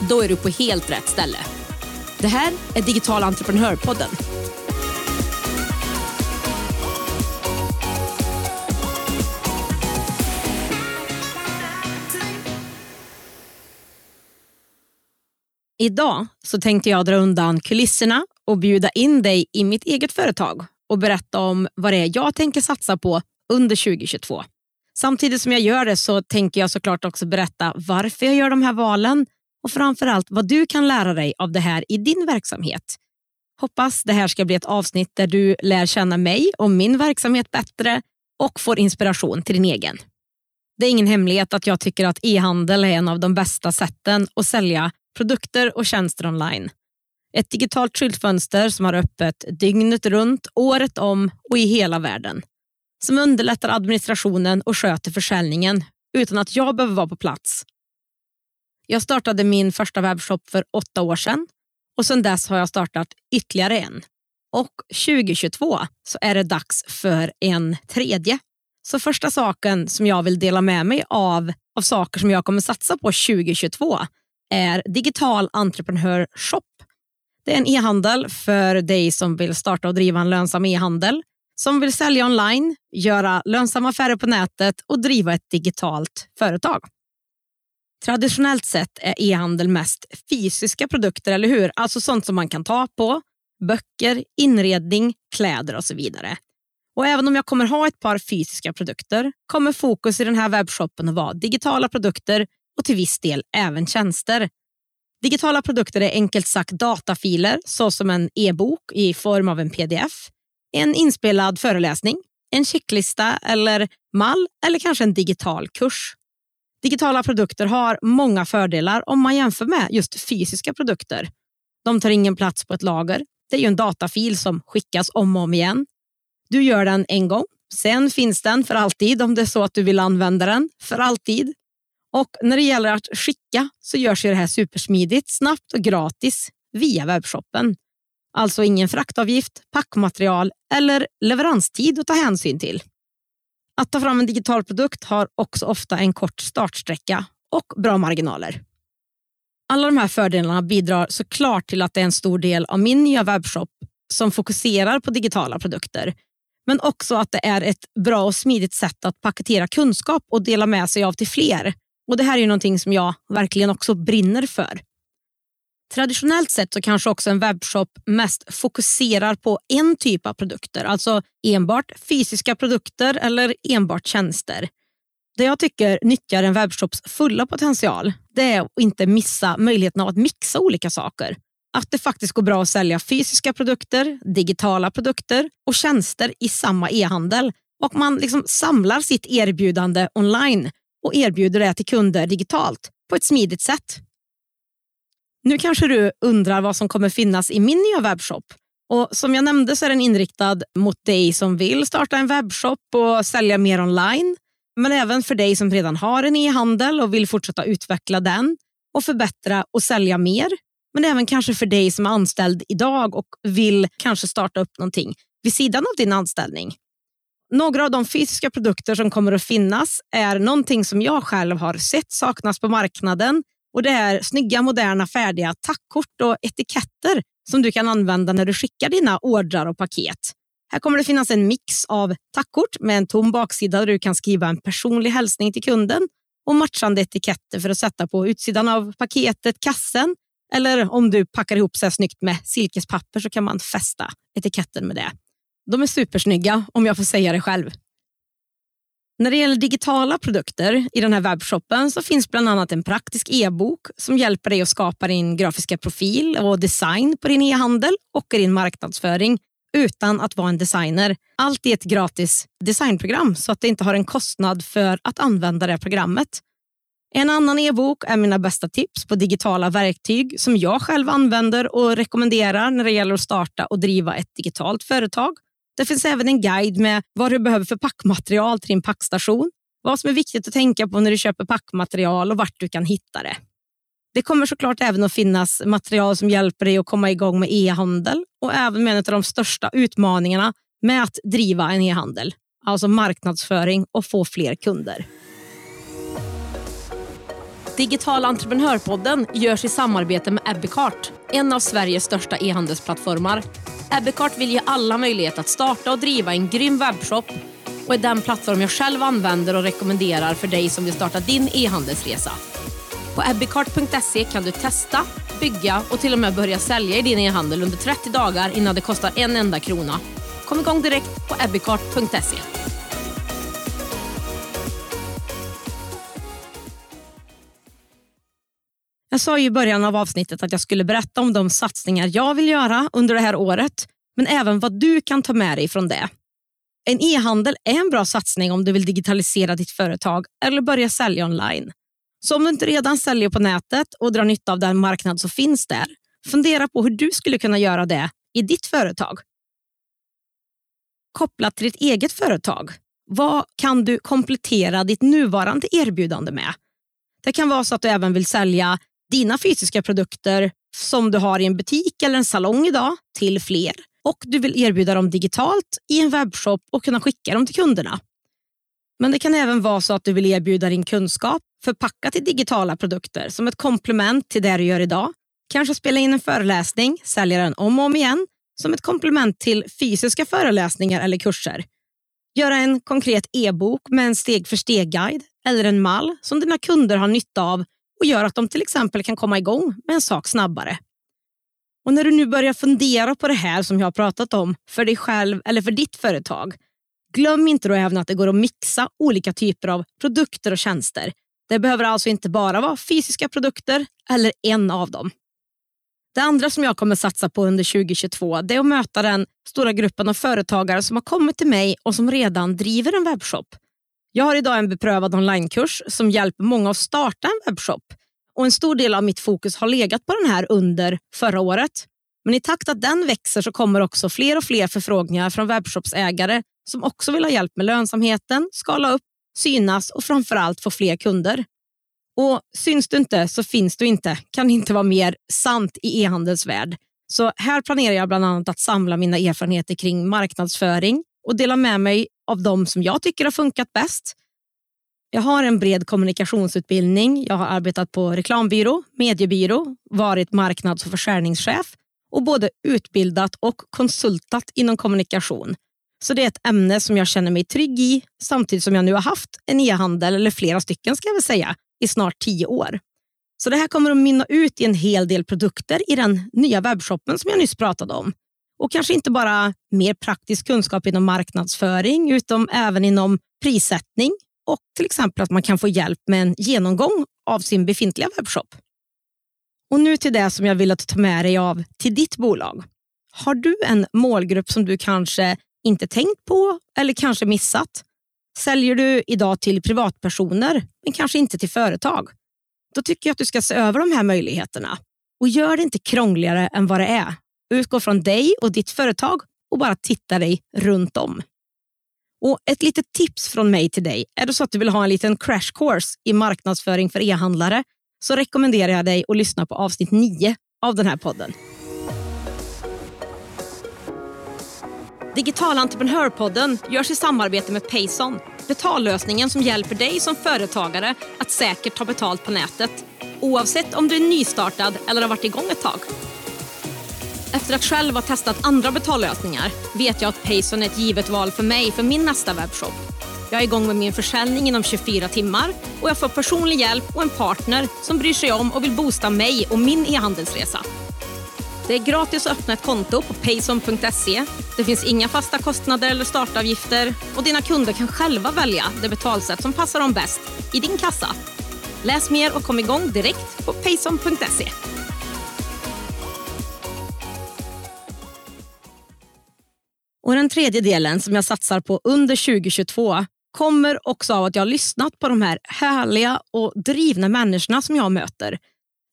Då är du på helt rätt ställe. Det här är Digital entreprenörpodden. Idag så tänkte jag dra undan kulisserna och bjuda in dig i mitt eget företag och berätta om vad det är jag tänker satsa på under 2022. Samtidigt som jag gör det så tänker jag såklart också berätta varför jag gör de här valen och framförallt vad du kan lära dig av det här i din verksamhet. Hoppas det här ska bli ett avsnitt där du lär känna mig och min verksamhet bättre och får inspiration till din egen. Det är ingen hemlighet att jag tycker att e-handel är en av de bästa sätten att sälja produkter och tjänster online. Ett digitalt skyltfönster som har öppet dygnet runt, året om och i hela världen. Som underlättar administrationen och sköter försäljningen utan att jag behöver vara på plats. Jag startade min första webbshop för åtta år sedan och sedan dess har jag startat ytterligare en. Och 2022 så är det dags för en tredje. Så första saken som jag vill dela med mig av, av saker som jag kommer satsa på 2022 är Digital Entreprenör Shop. Det är en e-handel för dig som vill starta och driva en lönsam e-handel, som vill sälja online, göra lönsamma affärer på nätet och driva ett digitalt företag. Traditionellt sett är e-handel mest fysiska produkter, eller hur? Alltså sånt som man kan ta på, böcker, inredning, kläder och så vidare. Och Även om jag kommer ha ett par fysiska produkter kommer fokus i den här webbshoppen att vara digitala produkter och till viss del även tjänster. Digitala produkter är enkelt sagt datafiler såsom en e-bok i form av en pdf, en inspelad föreläsning, en checklista eller mall eller kanske en digital kurs. Digitala produkter har många fördelar om man jämför med just fysiska produkter. De tar ingen plats på ett lager. Det är ju en datafil som skickas om och om igen. Du gör den en gång, sen finns den för alltid om det är så att du vill använda den för alltid. Och när det gäller att skicka så görs ju det här supersmidigt, snabbt och gratis via webbshoppen. Alltså ingen fraktavgift, packmaterial eller leveranstid att ta hänsyn till. Att ta fram en digital produkt har också ofta en kort startsträcka och bra marginaler. Alla de här fördelarna bidrar såklart till att det är en stor del av min nya webbshop som fokuserar på digitala produkter. Men också att det är ett bra och smidigt sätt att paketera kunskap och dela med sig av till fler. Och Det här är ju någonting som jag verkligen också brinner för. Traditionellt sett så kanske också en webbshop mest fokuserar på en typ av produkter, alltså enbart fysiska produkter eller enbart tjänster. Det jag tycker nyttjar en webbshops fulla potential det är att inte missa möjligheten av att mixa olika saker. Att det faktiskt går bra att sälja fysiska produkter, digitala produkter och tjänster i samma e-handel och man liksom samlar sitt erbjudande online och erbjuder det till kunder digitalt på ett smidigt sätt. Nu kanske du undrar vad som kommer finnas i min nya webbshop. Och Som jag nämnde så är den inriktad mot dig som vill starta en webbshop och sälja mer online. Men även för dig som redan har en e-handel och vill fortsätta utveckla den och förbättra och sälja mer. Men även kanske för dig som är anställd idag och vill kanske starta upp någonting vid sidan av din anställning. Några av de fysiska produkter som kommer att finnas är någonting som jag själv har sett saknas på marknaden och Det är snygga, moderna, färdiga tackkort och etiketter som du kan använda när du skickar dina ordrar och paket. Här kommer det finnas en mix av tackkort med en tom baksida där du kan skriva en personlig hälsning till kunden och matchande etiketter för att sätta på utsidan av paketet, kassen eller om du packar ihop så snyggt med silkespapper så kan man fästa etiketten med det. De är supersnygga om jag får säga det själv. När det gäller digitala produkter i den här webbshoppen så finns bland annat en praktisk e-bok som hjälper dig att skapa din grafiska profil och design på din e-handel och din marknadsföring utan att vara en designer. Allt i ett gratis designprogram så att det inte har en kostnad för att använda det programmet. En annan e-bok är mina bästa tips på digitala verktyg som jag själv använder och rekommenderar när det gäller att starta och driva ett digitalt företag. Det finns även en guide med vad du behöver för packmaterial till din packstation, vad som är viktigt att tänka på när du köper packmaterial och vart du kan hitta det. Det kommer såklart även att finnas material som hjälper dig att komma igång med e-handel och även med en av de största utmaningarna med att driva en e-handel, alltså marknadsföring och få fler kunder. Digital entreprenörpodden görs i samarbete med Ebbecart, en av Sveriges största e-handelsplattformar. Ebbecart vill ge alla möjlighet att starta och driva en grym webbshop och är den plattform jag själv använder och rekommenderar för dig som vill starta din e-handelsresa. På ebbecart.se kan du testa, bygga och till och med börja sälja i din e-handel under 30 dagar innan det kostar en enda krona. Kom igång direkt på ebbecart.se. Jag sa i början av avsnittet att jag skulle berätta om de satsningar jag vill göra under det här året, men även vad du kan ta med dig från det. En e-handel är en bra satsning om du vill digitalisera ditt företag eller börja sälja online. Så om du inte redan säljer på nätet och drar nytta av den marknad som finns där, fundera på hur du skulle kunna göra det i ditt företag. Kopplat till ditt eget företag, vad kan du komplettera ditt nuvarande erbjudande med? Det kan vara så att du även vill sälja dina fysiska produkter som du har i en butik eller en salong idag till fler och du vill erbjuda dem digitalt i en webbshop och kunna skicka dem till kunderna. Men det kan även vara så att du vill erbjuda din kunskap förpackat i digitala produkter som ett komplement till det du gör idag. Kanske spela in en föreläsning, sälja den om och om igen som ett komplement till fysiska föreläsningar eller kurser. Göra en konkret e-bok med en steg för steg-guide eller en mall som dina kunder har nytta av och gör att de till exempel kan komma igång med en sak snabbare. Och När du nu börjar fundera på det här som jag har pratat om för dig själv eller för ditt företag, glöm inte då även att det går att mixa olika typer av produkter och tjänster. Det behöver alltså inte bara vara fysiska produkter eller en av dem. Det andra som jag kommer satsa på under 2022 det är att möta den stora gruppen av företagare som har kommit till mig och som redan driver en webbshop. Jag har idag en beprövad onlinekurs som hjälper många att starta en webbshop. Och En stor del av mitt fokus har legat på den här under förra året. Men i takt att den växer så kommer också fler och fler förfrågningar från webbshopsägare som också vill ha hjälp med lönsamheten, skala upp, synas och framförallt få fler kunder. Och Syns du inte så finns du inte, kan inte vara mer sant i e-handelns värld. Så här planerar jag bland annat att samla mina erfarenheter kring marknadsföring och dela med mig av de som jag tycker har funkat bäst. Jag har en bred kommunikationsutbildning. Jag har arbetat på reklambyrå, mediebyrå, varit marknads och försäljningschef och både utbildat och konsultat inom kommunikation. Så det är ett ämne som jag känner mig trygg i samtidigt som jag nu har haft en e-handel, eller flera stycken ska jag väl säga, i snart tio år. Så det här kommer att mynna ut i en hel del produkter i den nya webbshoppen som jag nyss pratade om. Och kanske inte bara mer praktisk kunskap inom marknadsföring utan även inom prissättning och till exempel att man kan få hjälp med en genomgång av sin befintliga webbshop. Och nu till det som jag vill att du tar med dig av till ditt bolag. Har du en målgrupp som du kanske inte tänkt på eller kanske missat? Säljer du idag till privatpersoner men kanske inte till företag? Då tycker jag att du ska se över de här möjligheterna och gör det inte krångligare än vad det är. Utgå från dig och ditt företag och bara titta dig runt om. Och Ett litet tips från mig till dig. Är det så att du vill ha en liten crash course i marknadsföring för e-handlare så rekommenderar jag dig att lyssna på avsnitt 9 av den här podden. Digital entreprenörpodden görs i samarbete med Payson. Betallösningen som hjälper dig som företagare att säkert ta betalt på nätet. Oavsett om du är nystartad eller har varit igång ett tag. Efter att själv ha testat andra betallösningar vet jag att Payson är ett givet val för mig för min nästa webbshop. Jag är igång med min försäljning inom 24 timmar och jag får personlig hjälp och en partner som bryr sig om och vill boosta mig och min e-handelsresa. Det är gratis att öppna ett konto på payson.se. Det finns inga fasta kostnader eller startavgifter och dina kunder kan själva välja det betalsätt som passar dem bäst i din kassa. Läs mer och kom igång direkt på payson.se. Och Den tredje delen som jag satsar på under 2022 kommer också av att jag har lyssnat på de här härliga och drivna människorna som jag möter.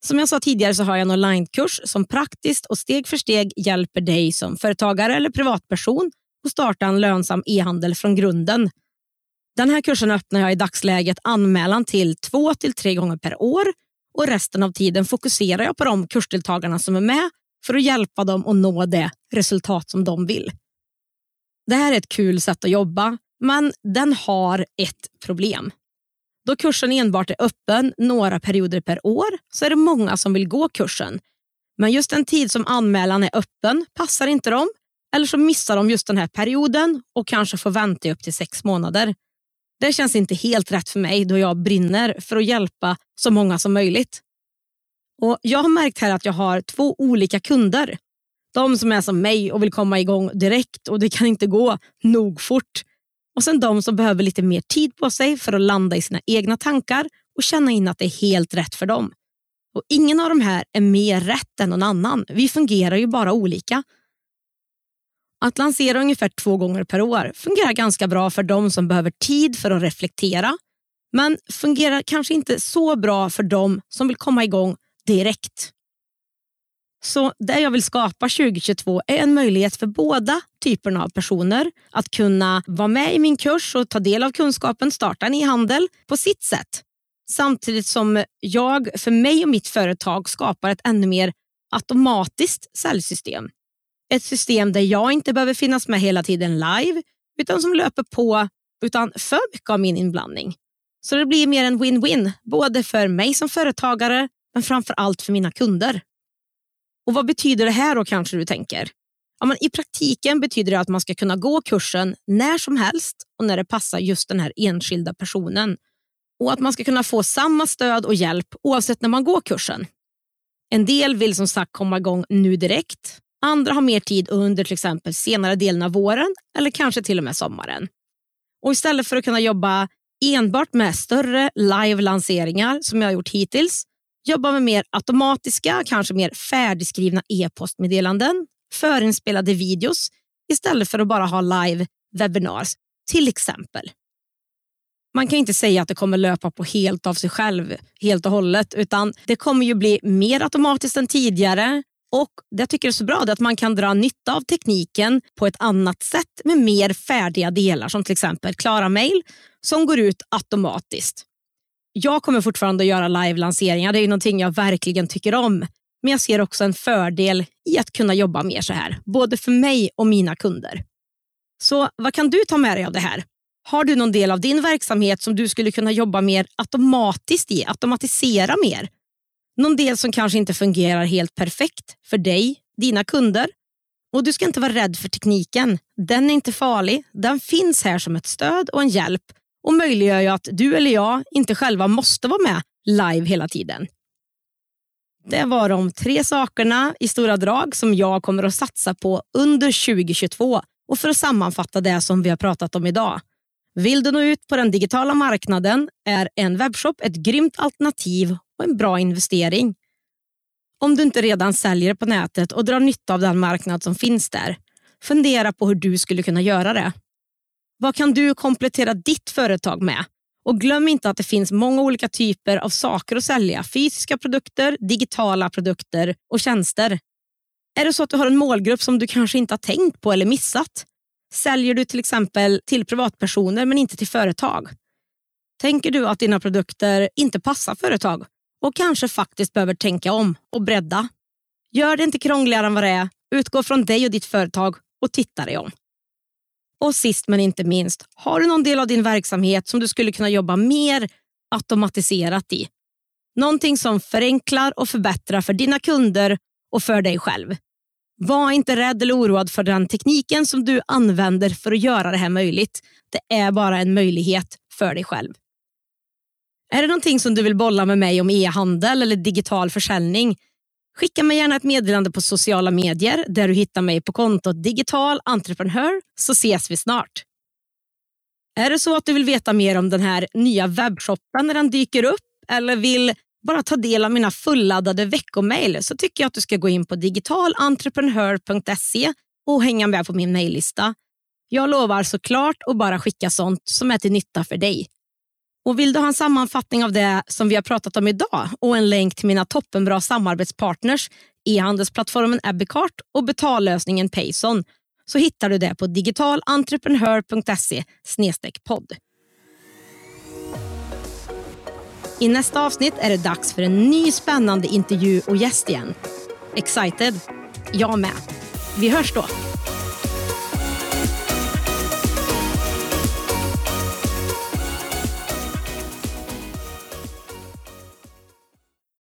Som jag sa tidigare så har jag en onlinekurs som praktiskt och steg för steg hjälper dig som företagare eller privatperson att starta en lönsam e-handel från grunden. Den här kursen öppnar jag i dagsläget anmälan till två till tre gånger per år och resten av tiden fokuserar jag på de kursdeltagarna som är med för att hjälpa dem att nå det resultat som de vill. Det här är ett kul sätt att jobba, men den har ett problem. Då kursen enbart är öppen några perioder per år så är det många som vill gå kursen. Men just den tid som anmälan är öppen passar inte dem eller så missar de just den här perioden och kanske får vänta upp till sex månader. Det känns inte helt rätt för mig då jag brinner för att hjälpa så många som möjligt. Och Jag har märkt här att jag har två olika kunder. De som är som mig och vill komma igång direkt och det kan inte gå nog fort. Och sen de som behöver lite mer tid på sig för att landa i sina egna tankar och känna in att det är helt rätt för dem. Och Ingen av de här är mer rätt än någon annan. Vi fungerar ju bara olika. Att lansera ungefär två gånger per år fungerar ganska bra för de som behöver tid för att reflektera men fungerar kanske inte så bra för de som vill komma igång direkt. Så det jag vill skapa 2022 är en möjlighet för båda typerna av personer att kunna vara med i min kurs och ta del av kunskapen, starta en e-handel på sitt sätt. Samtidigt som jag för mig och mitt företag skapar ett ännu mer automatiskt säljsystem. Ett system där jag inte behöver finnas med hela tiden live utan som löper på utan för mycket av min inblandning. Så det blir mer en win-win, både för mig som företagare men framför allt för mina kunder. Och Vad betyder det här då kanske du tänker? Ja, men I praktiken betyder det att man ska kunna gå kursen när som helst och när det passar just den här enskilda personen. Och att man ska kunna få samma stöd och hjälp oavsett när man går kursen. En del vill som sagt komma igång nu direkt. Andra har mer tid under till exempel senare delen av våren eller kanske till och med sommaren. Och Istället för att kunna jobba enbart med större live-lanseringar som jag har gjort hittills jobba med mer automatiska, kanske mer färdigskrivna e-postmeddelanden, förinspelade videos istället för att bara ha live webinars, till exempel. Man kan inte säga att det kommer löpa på helt av sig själv, helt och hållet, utan det kommer ju bli mer automatiskt än tidigare. Och Det jag tycker är så bra är att man kan dra nytta av tekniken på ett annat sätt med mer färdiga delar som till exempel klara mejl som går ut automatiskt. Jag kommer fortfarande att göra live-lanseringar. Det är någonting jag verkligen tycker om. Men jag ser också en fördel i att kunna jobba mer så här, både för mig och mina kunder. Så vad kan du ta med dig av det här? Har du någon del av din verksamhet som du skulle kunna jobba mer automatiskt i, automatisera mer? Någon del som kanske inte fungerar helt perfekt för dig, dina kunder. Och Du ska inte vara rädd för tekniken. Den är inte farlig. Den finns här som ett stöd och en hjälp och möjliggör ju att du eller jag inte själva måste vara med live hela tiden. Det var de tre sakerna i stora drag som jag kommer att satsa på under 2022 och för att sammanfatta det som vi har pratat om idag. Vill du nå ut på den digitala marknaden är en webbshop ett grymt alternativ och en bra investering. Om du inte redan säljer på nätet och drar nytta av den marknad som finns där, fundera på hur du skulle kunna göra det. Vad kan du komplettera ditt företag med? Och Glöm inte att det finns många olika typer av saker att sälja. Fysiska produkter, digitala produkter och tjänster. Är det så att du har en målgrupp som du kanske inte har tänkt på eller missat? Säljer du till exempel till privatpersoner men inte till företag? Tänker du att dina produkter inte passar företag och kanske faktiskt behöver tänka om och bredda? Gör det inte krångligare än vad det är. Utgå från dig och ditt företag och titta dig om. Och sist men inte minst, har du någon del av din verksamhet som du skulle kunna jobba mer automatiserat i? Någonting som förenklar och förbättrar för dina kunder och för dig själv. Var inte rädd eller oroad för den tekniken som du använder för att göra det här möjligt. Det är bara en möjlighet för dig själv. Är det någonting som du vill bolla med mig om e-handel eller digital försäljning Skicka mig gärna ett meddelande på sociala medier där du hittar mig på kontot digital entreprenör så ses vi snart. Är det så att du vill veta mer om den här nya webbshoppen när den dyker upp eller vill bara ta del av mina fulladdade veckomail så tycker jag att du ska gå in på digitalentreprenör.se och hänga med på min mejllista. Jag lovar såklart att bara skicka sånt som är till nytta för dig. Och Vill du ha en sammanfattning av det som vi har pratat om idag och en länk till mina toppenbra samarbetspartners, e-handelsplattformen Ebicart och betallösningen Payson, så hittar du det på digitalentreprenör.se podd. I nästa avsnitt är det dags för en ny spännande intervju och gäst igen. Excited? Jag med. Vi hörs då.